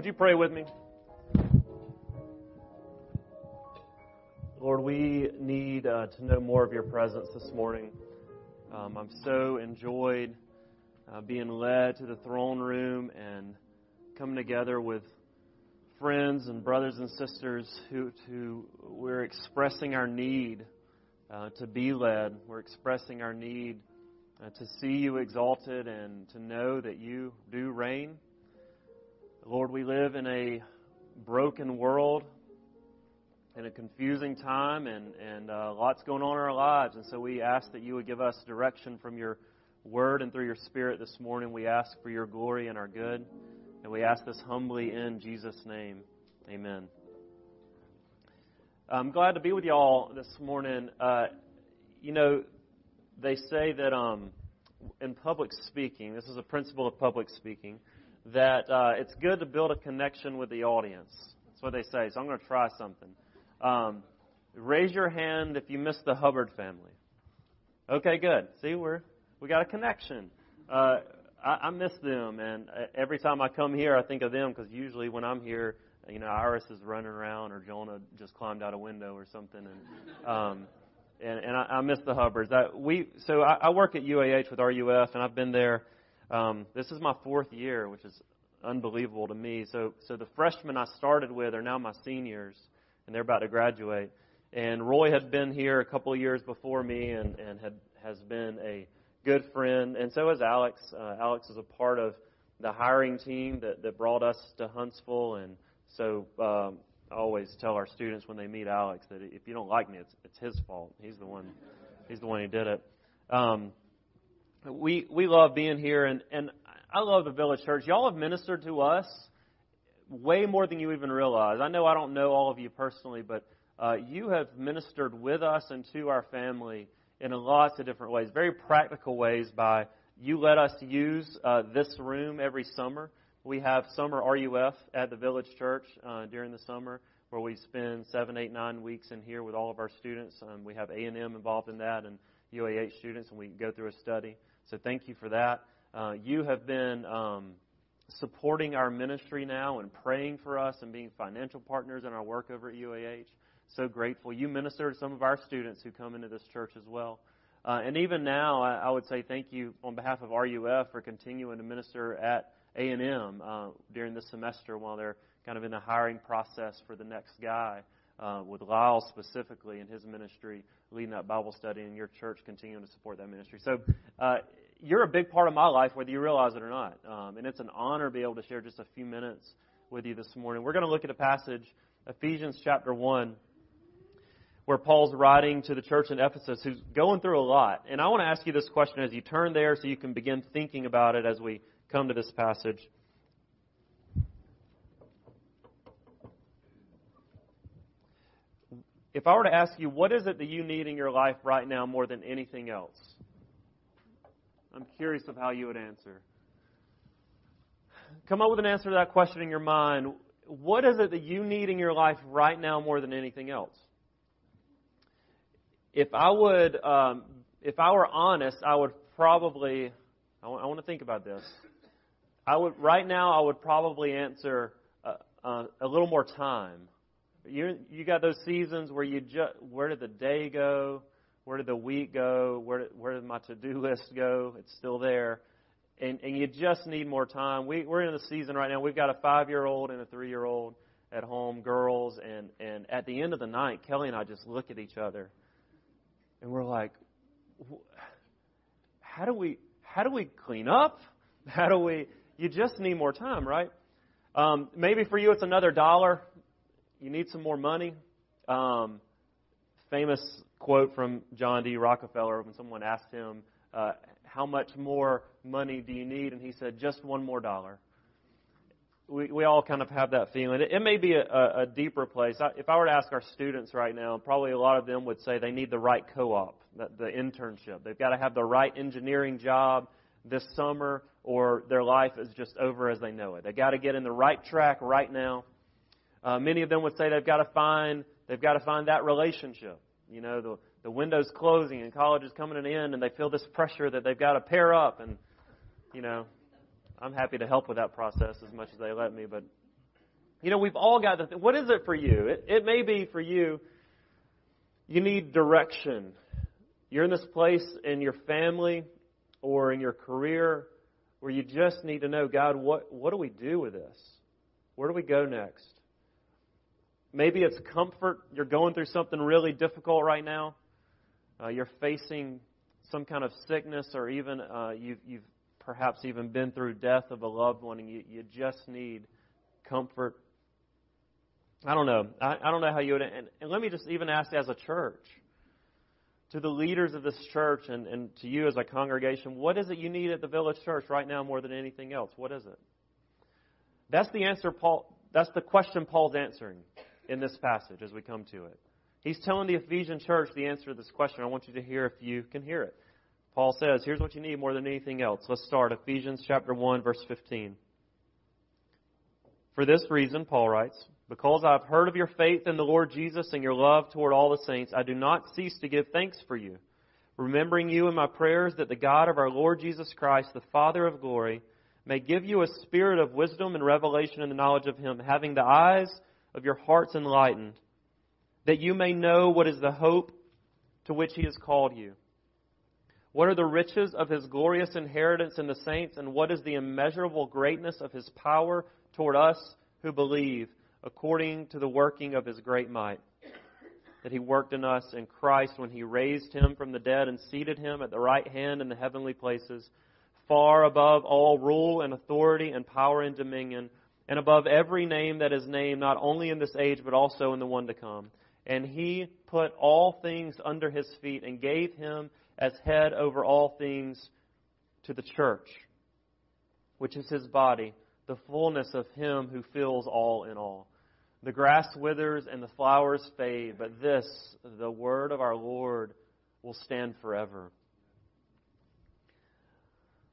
Would you pray with me? Lord, we need uh, to know more of your presence this morning. Um, I'm so enjoyed uh, being led to the throne room and coming together with friends and brothers and sisters who, who we're expressing our need uh, to be led. We're expressing our need uh, to see you exalted and to know that you do reign. Lord, we live in a broken world, in a confusing time, and, and uh, lots going on in our lives. And so we ask that you would give us direction from your word and through your spirit this morning. We ask for your glory and our good. And we ask this humbly in Jesus' name. Amen. I'm glad to be with y'all this morning. Uh, you know, they say that um, in public speaking, this is a principle of public speaking, that uh, it's good to build a connection with the audience. That's what they say. So I'm going to try something. Um, raise your hand if you miss the Hubbard family. Okay, good. See, we're we got a connection. Uh, I, I miss them, and uh, every time I come here, I think of them because usually when I'm here, you know, Iris is running around or Jonah just climbed out a window or something, and um, and, and I, I miss the Hubbards. I, we so I, I work at UAH with RUF, and I've been there. Um, this is my fourth year, which is unbelievable to me. So so the freshmen I started with are now my seniors, and they're about to graduate. And Roy had been here a couple of years before me, and and had has been a good friend, and so is Alex. Uh, Alex is a part of the hiring team that, that brought us to Huntsville, and so um, I always tell our students when they meet Alex that if you don't like me, it's it's his fault. He's the one. He's the one who did it. Um, we we love being here, and and I love the Village Church. Y'all have ministered to us way more than you even realize. I know I don't know all of you personally, but uh, you have ministered with us and to our family in lots of different ways, very practical ways by you let us use uh, this room every summer. We have summer RUF at the Village Church uh, during the summer where we spend seven, eight, nine weeks in here with all of our students. Um, we have A&M involved in that and UAH students, and we go through a study. So thank you for that. Uh, you have been um, supporting our ministry now and praying for us and being financial partners in our work over at UAH so grateful. You minister to some of our students who come into this church as well. Uh, and even now, I, I, would say thank you on behalf of RUF for continuing to minister at A&M uh, during the semester while they're kind of in the hiring process for the next guy. Uh, with Lyle specifically in his ministry, leading that Bible study, and your church continuing to support that ministry. So, uh, you're a big part of my life, whether you realize it or not. Um, and it's an honor to be able to share just a few minutes with you this morning. We're going to look at a passage, Ephesians chapter 1 where Paul's writing to the church in Ephesus who's going through a lot. And I want to ask you this question as you turn there so you can begin thinking about it as we come to this passage. If I were to ask you, what is it that you need in your life right now more than anything else? I'm curious of how you would answer. Come up with an answer to that question in your mind. What is it that you need in your life right now more than anything else? if I would, um, if I were honest, I would probably, I want, want to think about this. I would, right now, I would probably answer uh, uh, a little more time. You, you got those seasons where you just, where did the day go? Where did the week go? Where, where did my to-do list go? It's still there. And, and you just need more time. We, we're in the season right now. We've got a five-year-old and a three-year-old at home, girls, and, and at the end of the night, Kelly and I just look at each other and we're like, how do we how do we clean up? How do we? You just need more time, right? Um, maybe for you it's another dollar. You need some more money. Um, famous quote from John D. Rockefeller when someone asked him, uh, "How much more money do you need?" and he said, "Just one more dollar." we, we all kind of have that feeling. It, it may be a, a deeper place. I, if I were to ask our students right now, probably a lot of them would say they need the right co-op, the, the internship. They've got to have the right engineering job this summer, or their life is just over as they know it. They've got to get in the right track right now. Uh, many of them would say they've got to find they've got to find that relationship. You know, the the window's closing and college is coming to an end, and they feel this pressure that they've got to pair up and you know I'm happy to help with that process as much as they let me, but You know, we've all got the th- what is it for you? It, it may be for you, you need direction. You're in this place in your family or in your career where you just need to know, God, what, what do we do with this? Where do we go next? Maybe it's comfort. You're going through something really difficult right now. Uh, you're facing some kind of sickness, or even uh, you've, you've perhaps even been through death of a loved one, and you, you just need comfort. I don't know. I, I don't know how you would. And, and let me just even ask as a church, to the leaders of this church and, and to you as a congregation, what is it you need at the village church right now more than anything else? What is it? That's the answer Paul that's the question Paul's answering in this passage as we come to it. He's telling the Ephesian church the answer to this question. I want you to hear if you can hear it. Paul says, here's what you need more than anything else. Let's start Ephesians chapter 1 verse 15. For this reason, Paul writes, because I have heard of your faith in the Lord Jesus and your love toward all the saints, I do not cease to give thanks for you, remembering you in my prayers that the God of our Lord Jesus Christ, the Father of glory, may give you a spirit of wisdom and revelation in the knowledge of him, having the eyes of your hearts enlightened, that you may know what is the hope to which he has called you. What are the riches of his glorious inheritance in the saints, and what is the immeasurable greatness of his power toward us who believe, according to the working of his great might? That he worked in us in Christ when he raised him from the dead and seated him at the right hand in the heavenly places, far above all rule and authority and power and dominion and above every name that is named, not only in this age, but also in the one to come. And he put all things under his feet and gave him as head over all things to the church, which is his body, the fullness of him who fills all in all. The grass withers and the flowers fade, but this, the word of our Lord, will stand forever.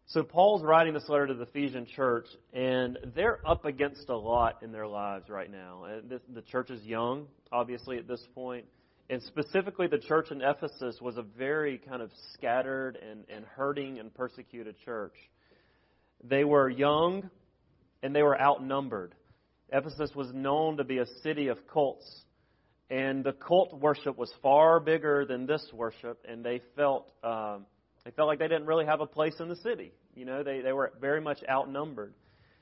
So Paul's writing this letter to the Ephesian church, and they're up against a lot in their lives right now. The church is young, obviously, at this point. And specifically, the church in Ephesus was a very kind of scattered and, and hurting and persecuted church. They were young, and they were outnumbered. Ephesus was known to be a city of cults. And the cult worship was far bigger than this worship, and they felt... Um, they felt like they didn't really have a place in the city. You know, they, they were very much outnumbered.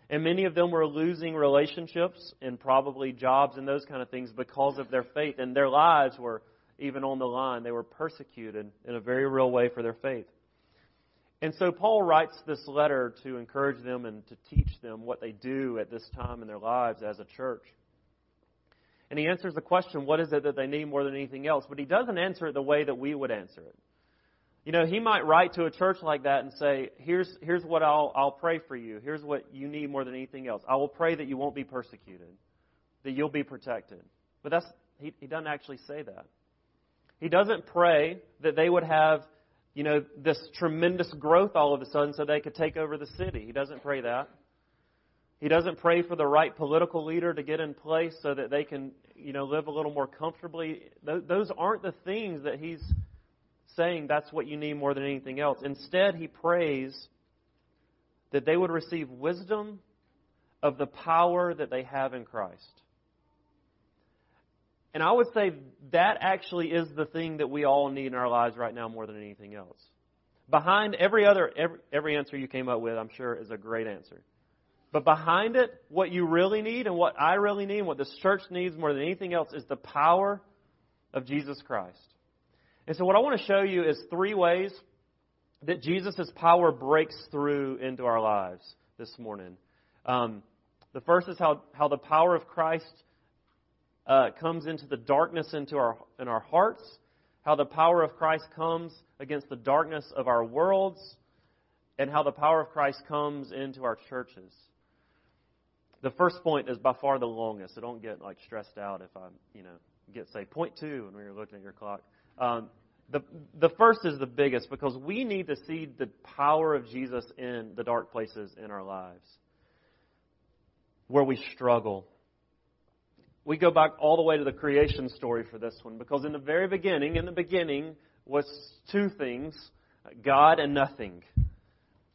And many of them were losing relationships and probably jobs and those kind of things because of their faith. And their lives were even on the line. They were persecuted in a very real way for their faith. And so Paul writes this letter to encourage them and to teach them what they do at this time in their lives as a church. And he answers the question, what is it that they need more than anything else? But he doesn't answer it the way that we would answer it. You know, he might write to a church like that and say, here's, here's what I'll, I'll pray for you. Here's what you need more than anything else. I will pray that you won't be persecuted, that you'll be protected. But that's, he, he doesn't actually say that. He doesn't pray that they would have, you know, this tremendous growth all of a sudden so they could take over the city. He doesn't pray that. He doesn't pray for the right political leader to get in place so that they can, you know, live a little more comfortably. Those aren't the things that he's saying that's what you need more than anything else. Instead, he prays that they would receive wisdom of the power that they have in Christ. And I would say that actually is the thing that we all need in our lives right now more than anything else. Behind every other every, every answer you came up with, I'm sure is a great answer. But behind it, what you really need and what I really need and what this church needs more than anything else is the power of Jesus Christ. And so, what I want to show you is three ways that Jesus' power breaks through into our lives this morning. Um, the first is how, how the power of Christ uh, comes into the darkness into our, in our hearts, how the power of Christ comes against the darkness of our worlds, and how the power of Christ comes into our churches. The first point is by far the longest, so don't get like stressed out if I, you know, get say point two when we're looking at your clock. Um, the, the first is the biggest because we need to see the power of Jesus in the dark places in our lives where we struggle. We go back all the way to the creation story for this one because in the very beginning, in the beginning was two things God and nothing.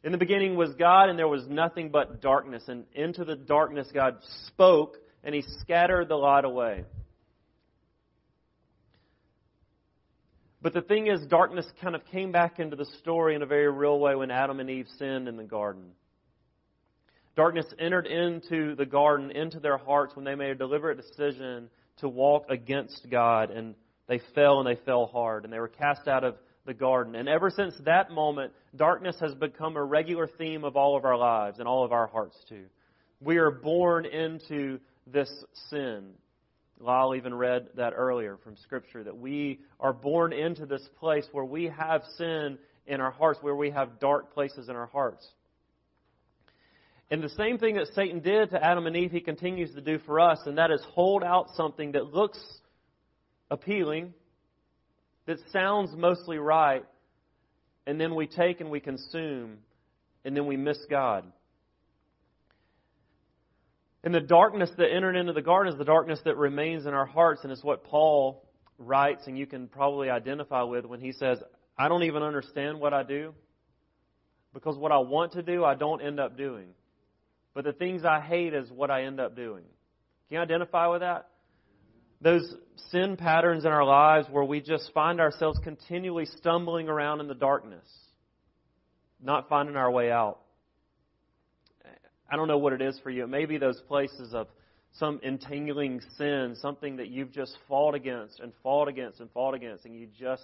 In the beginning was God, and there was nothing but darkness. And into the darkness, God spoke, and he scattered the light away. But the thing is, darkness kind of came back into the story in a very real way when Adam and Eve sinned in the garden. Darkness entered into the garden, into their hearts, when they made a deliberate decision to walk against God, and they fell and they fell hard, and they were cast out of the garden. And ever since that moment, darkness has become a regular theme of all of our lives and all of our hearts too. We are born into this sin. Lyle even read that earlier from Scripture that we are born into this place where we have sin in our hearts, where we have dark places in our hearts. And the same thing that Satan did to Adam and Eve, he continues to do for us, and that is hold out something that looks appealing, that sounds mostly right, and then we take and we consume, and then we miss God. And the darkness that entered into the garden is the darkness that remains in our hearts, and it's what Paul writes, and you can probably identify with when he says, I don't even understand what I do, because what I want to do, I don't end up doing. But the things I hate is what I end up doing. Can you identify with that? Those sin patterns in our lives where we just find ourselves continually stumbling around in the darkness, not finding our way out. I don't know what it is for you. It may be those places of some entangling sin, something that you've just fought against and fought against and fought against, and you just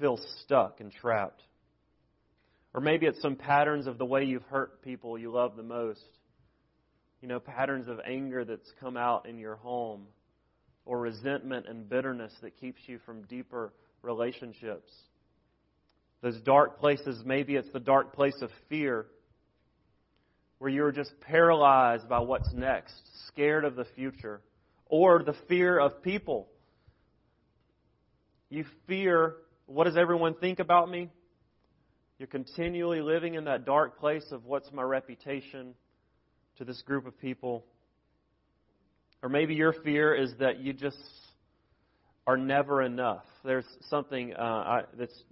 feel stuck and trapped. Or maybe it's some patterns of the way you've hurt people you love the most. You know, patterns of anger that's come out in your home, or resentment and bitterness that keeps you from deeper relationships. Those dark places, maybe it's the dark place of fear where you're just paralyzed by what's next, scared of the future, or the fear of people. You fear, what does everyone think about me? You're continually living in that dark place of what's my reputation to this group of people. Or maybe your fear is that you just are never enough. There's something uh, I, that's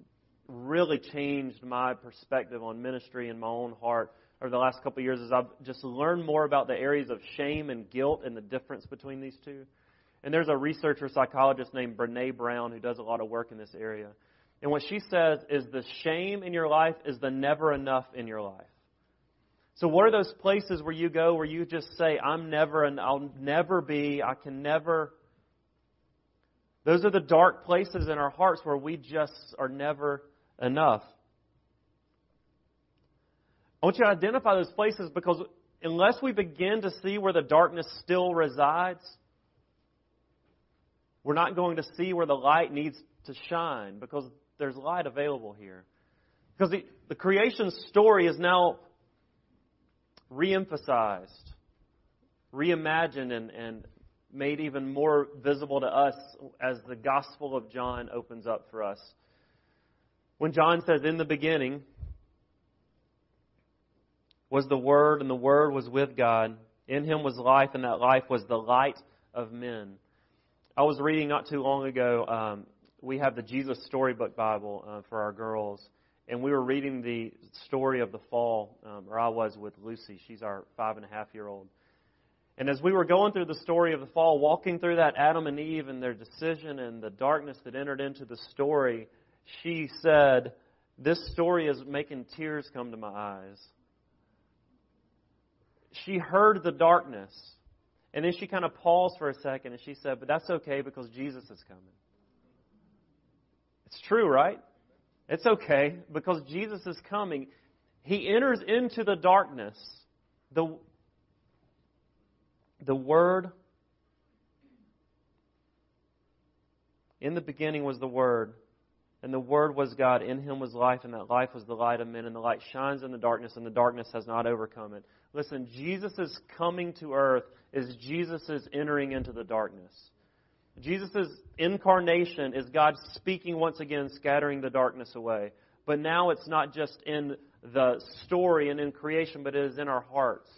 really changed my perspective on ministry in my own heart over the last couple of years is I've just learned more about the areas of shame and guilt and the difference between these two. And there's a researcher psychologist named Brene Brown who does a lot of work in this area. And what she says is the shame in your life is the never enough in your life. So what are those places where you go where you just say, I'm never and I'll never be, I can never. Those are the dark places in our hearts where we just are never enough. I want you to identify those places because unless we begin to see where the darkness still resides, we're not going to see where the light needs to shine because there's light available here. Because the, the creation story is now reemphasized, reimagined, and, and made even more visible to us as the Gospel of John opens up for us. When John says, In the beginning, was the Word, and the Word was with God. In him was life, and that life was the light of men. I was reading not too long ago, um, we have the Jesus Storybook Bible uh, for our girls, and we were reading the story of the fall, um, or I was with Lucy. She's our five and a half year old. And as we were going through the story of the fall, walking through that Adam and Eve and their decision and the darkness that entered into the story, she said, This story is making tears come to my eyes she heard the darkness. And then she kind of paused for a second and she said, But that's okay because Jesus is coming. It's true, right? It's okay because Jesus is coming. He enters into the darkness. The, the Word, in the beginning was the Word, and the Word was God. In Him was life, and that life was the light of men. And the light shines in the darkness, and the darkness has not overcome it. Listen, Jesus' coming to earth is Jesus' entering into the darkness. Jesus' incarnation is God speaking once again, scattering the darkness away. But now it's not just in the story and in creation, but it is in our hearts.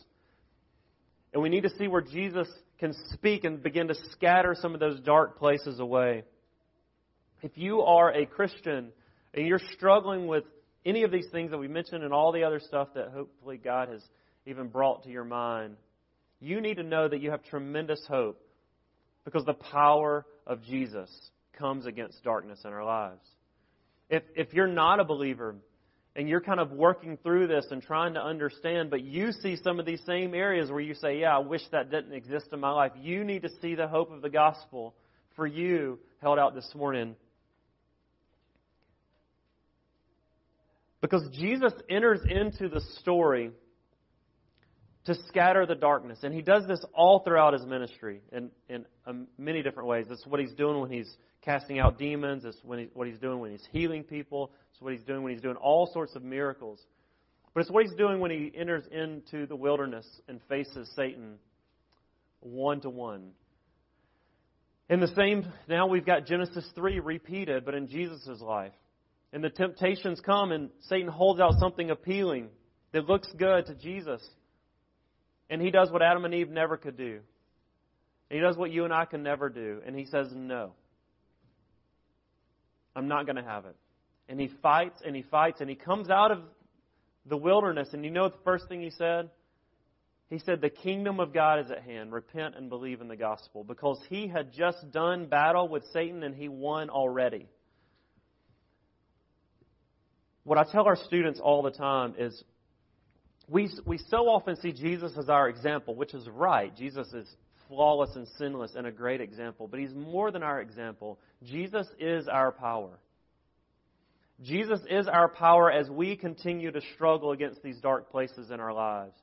And we need to see where Jesus can speak and begin to scatter some of those dark places away. If you are a Christian and you're struggling with any of these things that we mentioned and all the other stuff that hopefully God has even brought to your mind, you need to know that you have tremendous hope because the power of Jesus comes against darkness in our lives. If, if you're not a believer and you're kind of working through this and trying to understand, but you see some of these same areas where you say, Yeah, I wish that didn't exist in my life, you need to see the hope of the gospel for you held out this morning. Because Jesus enters into the story to scatter the darkness. And he does this all throughout his ministry in, in um, many different ways. This is what he's doing when he's casting out demons. It's when he, what he's doing when he's healing people. It's what he's doing when he's doing all sorts of miracles. But it's what he's doing when he enters into the wilderness and faces Satan one to one. In the same, now we've got Genesis 3 repeated, but in Jesus' life. And the temptations come, and Satan holds out something appealing that looks good to Jesus. And he does what Adam and Eve never could do. And he does what you and I can never do. And he says, No. I'm not going to have it. And he fights and he fights and he comes out of the wilderness. And you know the first thing he said? He said, The kingdom of God is at hand. Repent and believe in the gospel. Because he had just done battle with Satan and he won already. What I tell our students all the time is we, we so often see Jesus as our example, which is right. Jesus is flawless and sinless and a great example, but he's more than our example. Jesus is our power. Jesus is our power as we continue to struggle against these dark places in our lives.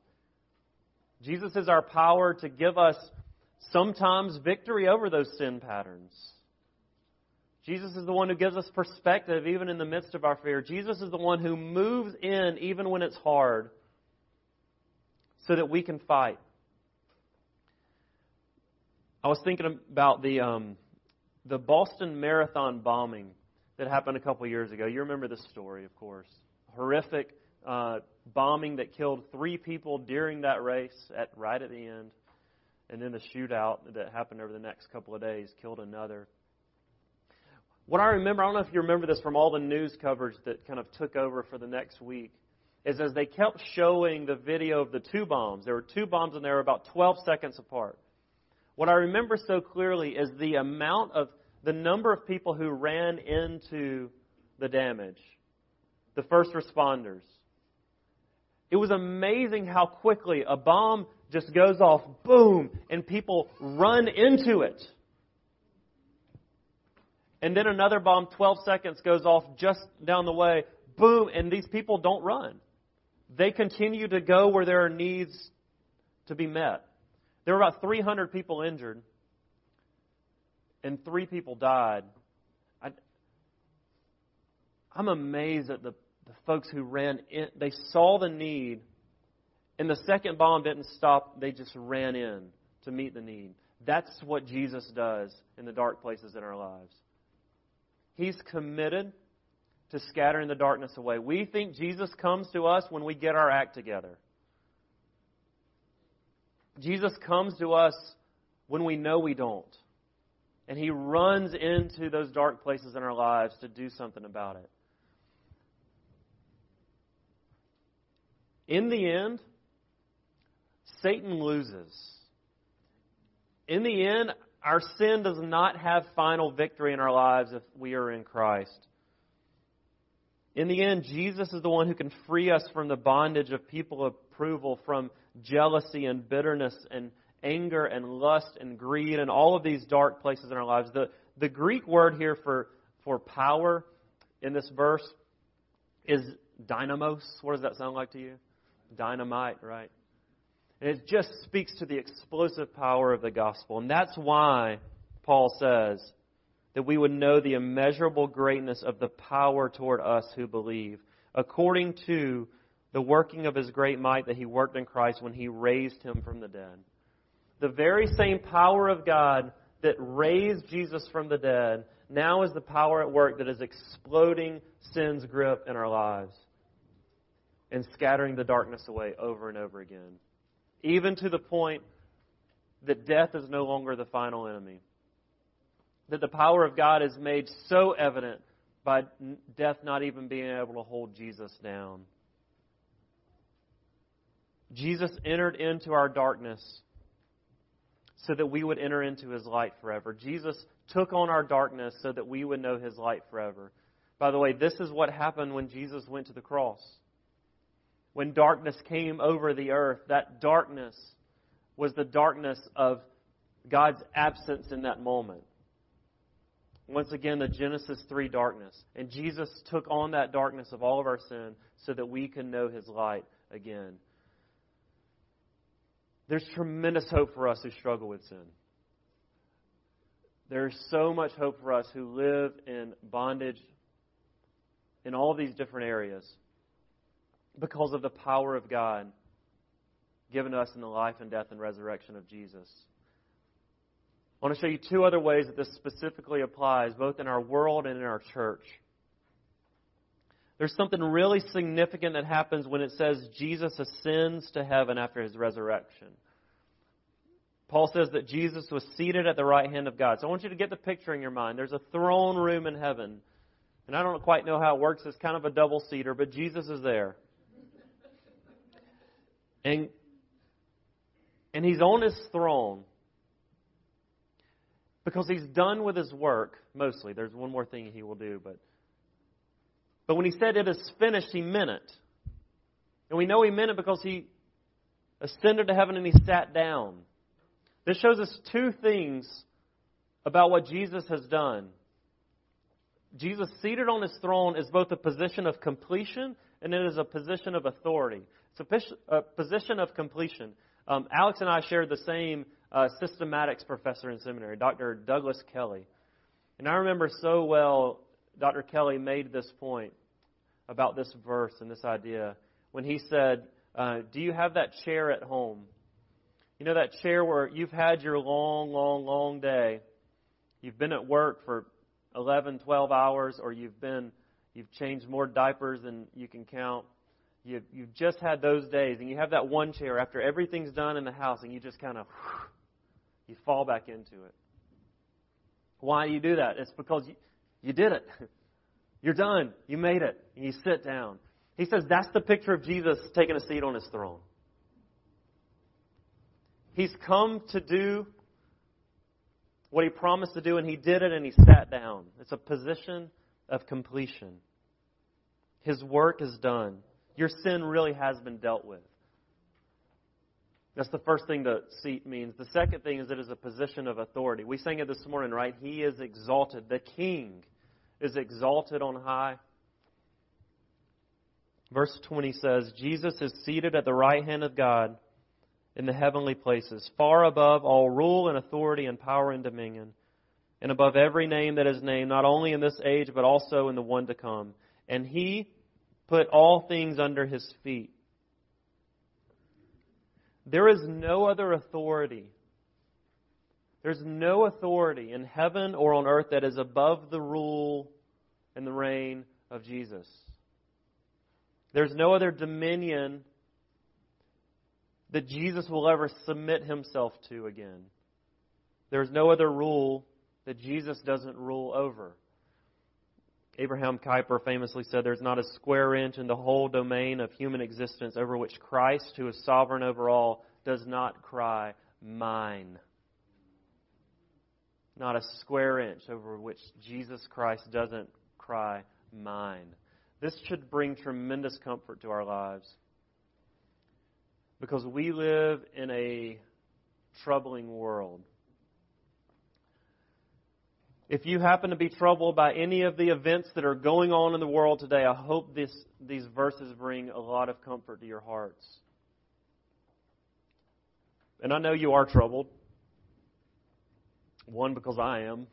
Jesus is our power to give us sometimes victory over those sin patterns. Jesus is the one who gives us perspective even in the midst of our fear. Jesus is the one who moves in even when it's hard so that we can fight. I was thinking about the um, the Boston Marathon bombing that happened a couple years ago. You remember this story, of course. Horrific uh, bombing that killed three people during that race at right at the end, and then the shootout that happened over the next couple of days killed another. What I remember, I don't know if you remember this from all the news coverage that kind of took over for the next week is as they kept showing the video of the two bombs, there were two bombs and they were about 12 seconds apart. What I remember so clearly is the amount of the number of people who ran into the damage, the first responders. It was amazing how quickly a bomb just goes off, boom, and people run into it. And then another bomb, 12 seconds, goes off just down the way, boom, and these people don't run. They continue to go where there are needs to be met. There were about 300 people injured, and three people died. I, am amazed at the, the folks who ran in. They saw the need, and the second bomb didn't stop. They just ran in to meet the need. That's what Jesus does in the dark places in our lives. He's committed to scattering the darkness away. We think Jesus comes to us when we get our act together. Jesus comes to us when we know we don't. And he runs into those dark places in our lives to do something about it. In the end, Satan loses. In the end, our sin does not have final victory in our lives if we are in Christ. In the end, Jesus is the one who can free us from the bondage of people approval, from jealousy and bitterness and anger and lust and greed and all of these dark places in our lives. The, the Greek word here for, for power in this verse is dynamos. What does that sound like to you? Dynamite, right? And it just speaks to the explosive power of the gospel. And that's why Paul says, that we would know the immeasurable greatness of the power toward us who believe, according to the working of his great might that he worked in Christ when he raised him from the dead. The very same power of God that raised Jesus from the dead now is the power at work that is exploding sin's grip in our lives and scattering the darkness away over and over again. Even to the point that death is no longer the final enemy that the power of God is made so evident by death not even being able to hold Jesus down. Jesus entered into our darkness so that we would enter into his light forever. Jesus took on our darkness so that we would know his light forever. By the way, this is what happened when Jesus went to the cross. When darkness came over the earth, that darkness was the darkness of God's absence in that moment. Once again, the Genesis 3 darkness. And Jesus took on that darkness of all of our sin so that we can know his light again. There's tremendous hope for us who struggle with sin. There's so much hope for us who live in bondage in all of these different areas because of the power of God given to us in the life and death and resurrection of Jesus. I want to show you two other ways that this specifically applies, both in our world and in our church. There's something really significant that happens when it says Jesus ascends to heaven after his resurrection. Paul says that Jesus was seated at the right hand of God. So I want you to get the picture in your mind. There's a throne room in heaven. And I don't quite know how it works. It's kind of a double seater, but Jesus is there. And, and he's on his throne because he's done with his work, mostly. There's one more thing he will do, but but when he said it is finished, he meant it. And we know he meant it because he ascended to heaven and he sat down. This shows us two things about what Jesus has done. Jesus seated on his throne is both a position of completion and it is a position of authority. It's a position of completion. Um, Alex and I shared the same uh, systematics professor in seminary, Dr. Douglas Kelly. And I remember so well Dr. Kelly made this point about this verse and this idea when he said, uh, Do you have that chair at home? You know, that chair where you've had your long, long, long day. You've been at work for 11, 12 hours, or you've been, you've changed more diapers than you can count. You've, you've just had those days, and you have that one chair after everything's done in the house, and you just kind of, you fall back into it. Why do you do that? It's because you, you did it. You're done. You made it. And you sit down. He says that's the picture of Jesus taking a seat on his throne. He's come to do what he promised to do, and he did it, and he sat down. It's a position of completion. His work is done. Your sin really has been dealt with. That's the first thing the seat means. The second thing is it is a position of authority. We sang it this morning, right? He is exalted. The king is exalted on high. Verse 20 says, Jesus is seated at the right hand of God in the heavenly places, far above all rule and authority and power and dominion, and above every name that is named, not only in this age, but also in the one to come. And he put all things under his feet. There is no other authority there's no authority in heaven or on earth that is above the rule and the reign of Jesus. There's no other dominion that Jesus will ever submit himself to again. There's no other rule that Jesus doesn't rule over. Abraham Kuyper famously said, There's not a square inch in the whole domain of human existence over which Christ, who is sovereign over all, does not cry, Mine not a square inch over which Jesus Christ doesn't cry, Mine. This should bring tremendous comfort to our lives because we live in a troubling world. If you happen to be troubled by any of the events that are going on in the world today, I hope this, these verses bring a lot of comfort to your hearts. And I know you are troubled. One, because I am,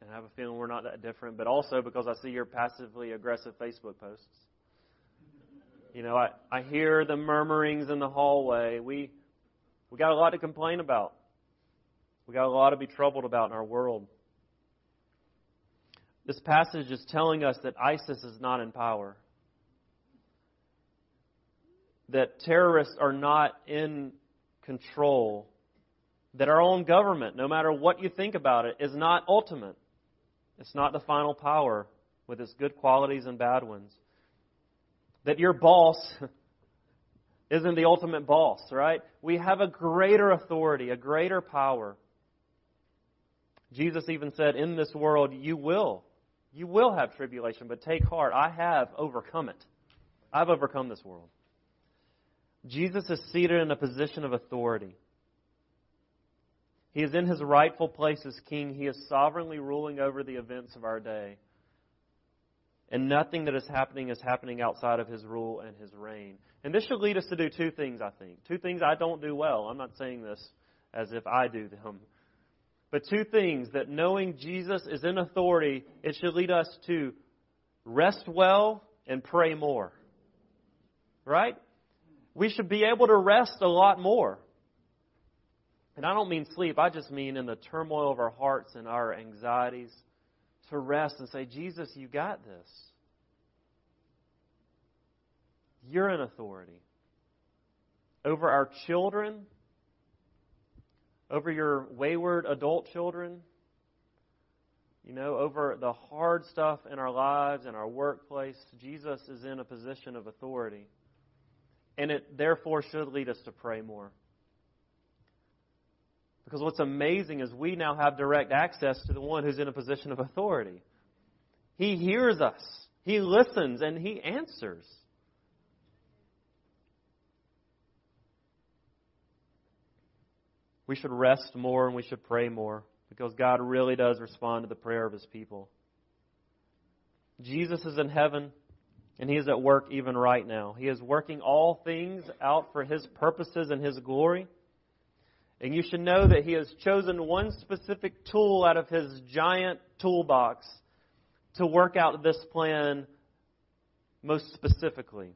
and I have a feeling we're not that different, but also because I see your passively aggressive Facebook posts. You know, I, I hear the murmurings in the hallway. We we got a lot to complain about. We got a lot to be troubled about in our world. This passage is telling us that ISIS is not in power. That terrorists are not in control that our own government, no matter what you think about it, is not ultimate. It's not the final power with its good qualities and bad ones. That your boss isn't the ultimate boss, right? We have a greater authority, a greater power. Jesus even said, In this world you will. You will have tribulation, but take heart. I have overcome it. I've overcome this world. Jesus is seated in a position of authority. He is in his rightful place as king. He is sovereignly ruling over the events of our day. And nothing that is happening is happening outside of his rule and his reign. And this should lead us to do two things, I think. Two things I don't do well. I'm not saying this as if I do them. But two things that knowing Jesus is in authority, it should lead us to rest well and pray more. Right? We should be able to rest a lot more. And I don't mean sleep, I just mean in the turmoil of our hearts and our anxieties to rest and say, Jesus, you got this. You're in authority. Over our children, over your wayward adult children, you know, over the hard stuff in our lives and our workplace, Jesus is in a position of authority. And it therefore should lead us to pray more. Because what's amazing is we now have direct access to the one who's in a position of authority. He hears us, He listens, and He answers. We should rest more and we should pray more because God really does respond to the prayer of His people. Jesus is in heaven and He is at work even right now. He is working all things out for His purposes and His glory. And you should know that He has chosen one specific tool out of His giant toolbox to work out this plan most specifically.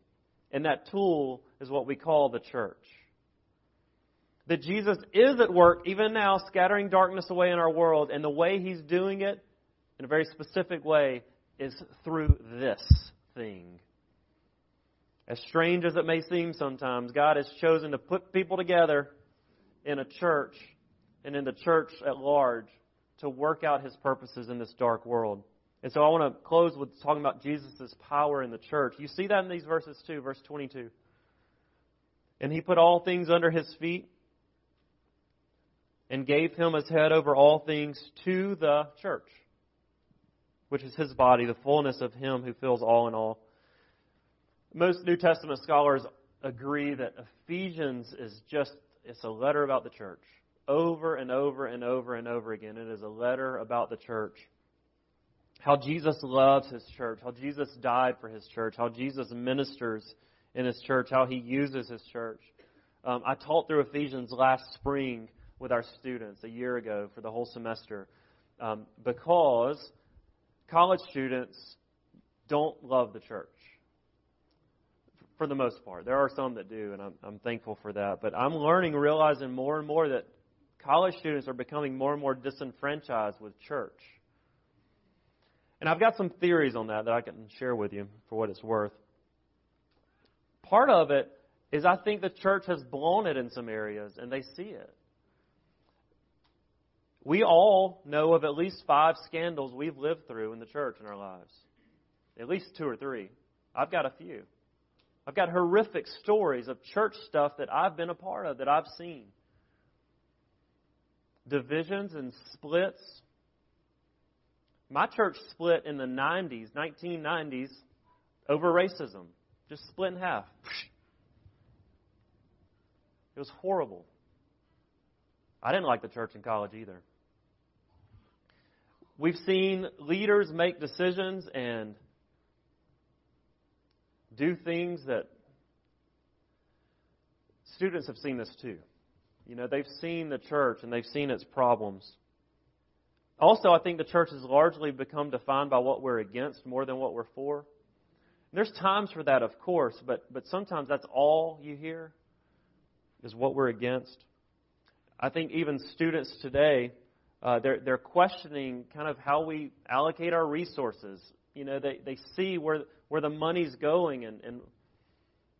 And that tool is what we call the church. That Jesus is at work even now, scattering darkness away in our world, and the way He's doing it, in a very specific way, is through this thing. As strange as it may seem sometimes, God has chosen to put people together in a church and in the church at large to work out his purposes in this dark world. And so I want to close with talking about Jesus' power in the church. You see that in these verses too, verse 22. And he put all things under his feet and gave him as head over all things to the church, which is his body, the fullness of him who fills all in all. Most New Testament scholars agree that Ephesians is just it's a letter about the church. Over and over and over and over again, it is a letter about the church. How Jesus loves his church, how Jesus died for his church, how Jesus ministers in his church, how he uses his church. Um, I taught through Ephesians last spring with our students a year ago for the whole semester um, because college students don't love the church for the most part. There are some that do, and I'm, I'm thankful for that. But I'm learning, realizing more and more that college students are becoming more and more disenfranchised with church. And I've got some theories on that that I can share with you for what it's worth. Part of it is I think the church has blown it in some areas, and they see it. We all know of at least five scandals we've lived through in the church in our lives. At least two or three. I've got a few. I've got horrific stories of church stuff that I've been a part of, that I've seen. Divisions and splits. My church split in the 90s, 1990s, over racism. Just split in half. It was horrible. I didn't like the church in college either. We've seen leaders make decisions and do things that students have seen this too. You know, they've seen the church and they've seen its problems. Also, I think the church has largely become defined by what we're against more than what we're for. There's times for that, of course, but, but sometimes that's all you hear is what we're against. I think even students today, uh, they're, they're questioning kind of how we allocate our resources. You know, they, they see where, where the money's going and, and,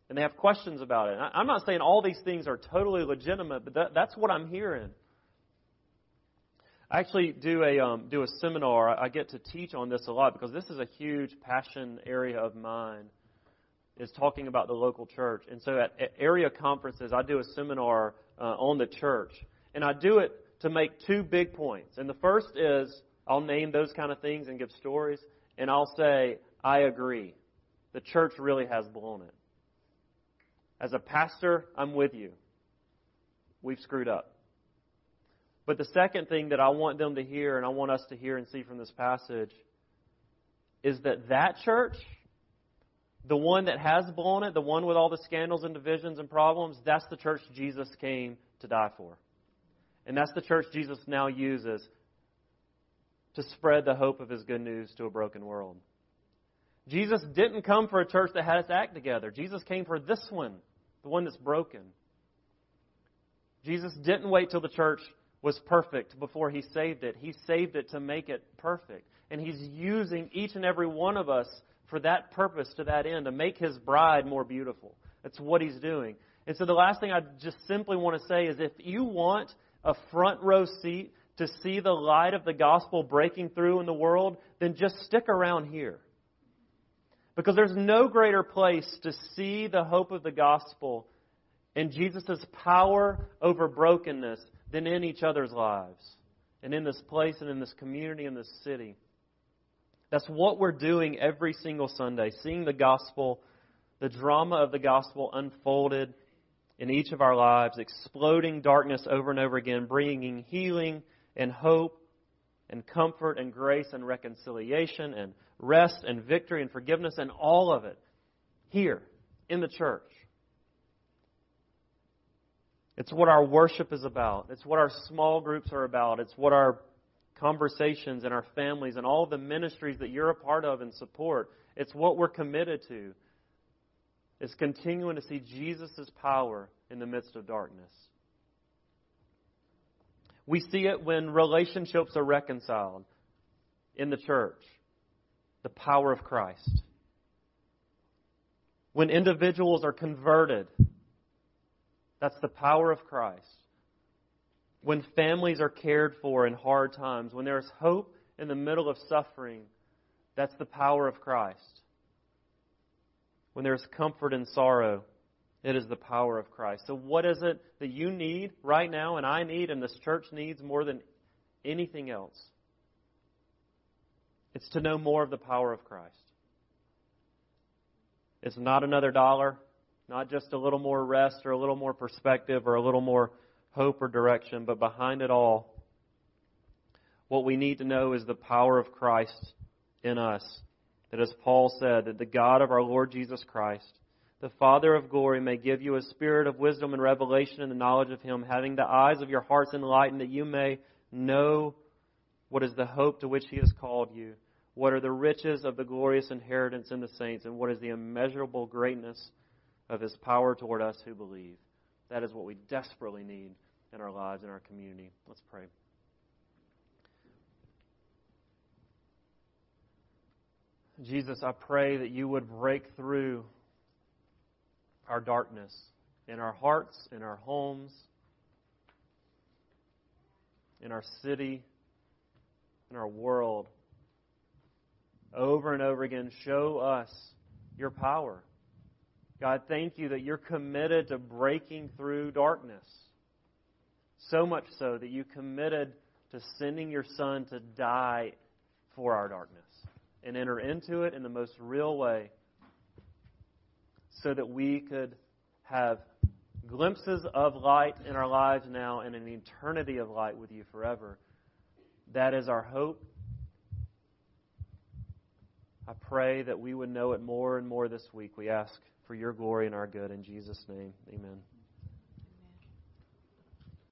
and they have questions about it. I'm not saying all these things are totally legitimate, but that, that's what I'm hearing. I actually do a um, do a seminar. I get to teach on this a lot because this is a huge passion area of mine. is talking about the local church. And so at, at area conferences, I do a seminar uh, on the church. And I do it to make two big points. And the first is I'll name those kind of things and give stories. And I'll say, I agree. The church really has blown it. As a pastor, I'm with you. We've screwed up. But the second thing that I want them to hear and I want us to hear and see from this passage is that that church the one that has blown it, the one with all the scandals and divisions and problems, that's the church Jesus came to die for. And that's the church Jesus now uses to spread the hope of his good news to a broken world. Jesus didn't come for a church that had its act together. Jesus came for this one, the one that's broken. Jesus didn't wait till the church was perfect before he saved it. He saved it to make it perfect. And he's using each and every one of us for that purpose, to that end, to make his bride more beautiful. That's what he's doing. And so the last thing I just simply want to say is if you want a front row seat to see the light of the gospel breaking through in the world, then just stick around here. Because there's no greater place to see the hope of the gospel and Jesus' power over brokenness than in each other's lives and in this place and in this community and this city. That's what we're doing every single Sunday, seeing the gospel, the drama of the gospel unfolded in each of our lives, exploding darkness over and over again, bringing healing and hope and comfort and grace and reconciliation and rest and victory and forgiveness and all of it here in the church. It's what our worship is about. It's what our small groups are about. It's what our conversations and our families and all the ministries that you're a part of and support. It's what we're committed to. It's continuing to see Jesus' power in the midst of darkness. We see it when relationships are reconciled in the church. The power of Christ. When individuals are converted, that's the power of Christ when families are cared for in hard times, when there's hope in the middle of suffering, that's the power of Christ. When there's comfort in sorrow, it is the power of Christ. So, what is it that you need right now, and I need, and this church needs more than anything else? It's to know more of the power of Christ. It's not another dollar, not just a little more rest or a little more perspective or a little more hope or direction, but behind it all, what we need to know is the power of Christ in us. That as Paul said, that the God of our Lord Jesus Christ, the Father of glory, may give you a spirit of wisdom and revelation in the knowledge of Him, having the eyes of your hearts enlightened, that you may know what is the hope to which He has called you, what are the riches of the glorious inheritance in the saints, and what is the immeasurable greatness of His power toward us who believe. That is what we desperately need in our lives, in our community. Let's pray. Jesus, I pray that you would break through our darkness in our hearts, in our homes, in our city, in our world. Over and over again, show us your power. God, thank you that you're committed to breaking through darkness. So much so that you committed to sending your Son to die for our darkness and enter into it in the most real way so that we could have glimpses of light in our lives now and an eternity of light with you forever. That is our hope. I pray that we would know it more and more this week. We ask for your glory and our good. In Jesus' name, amen.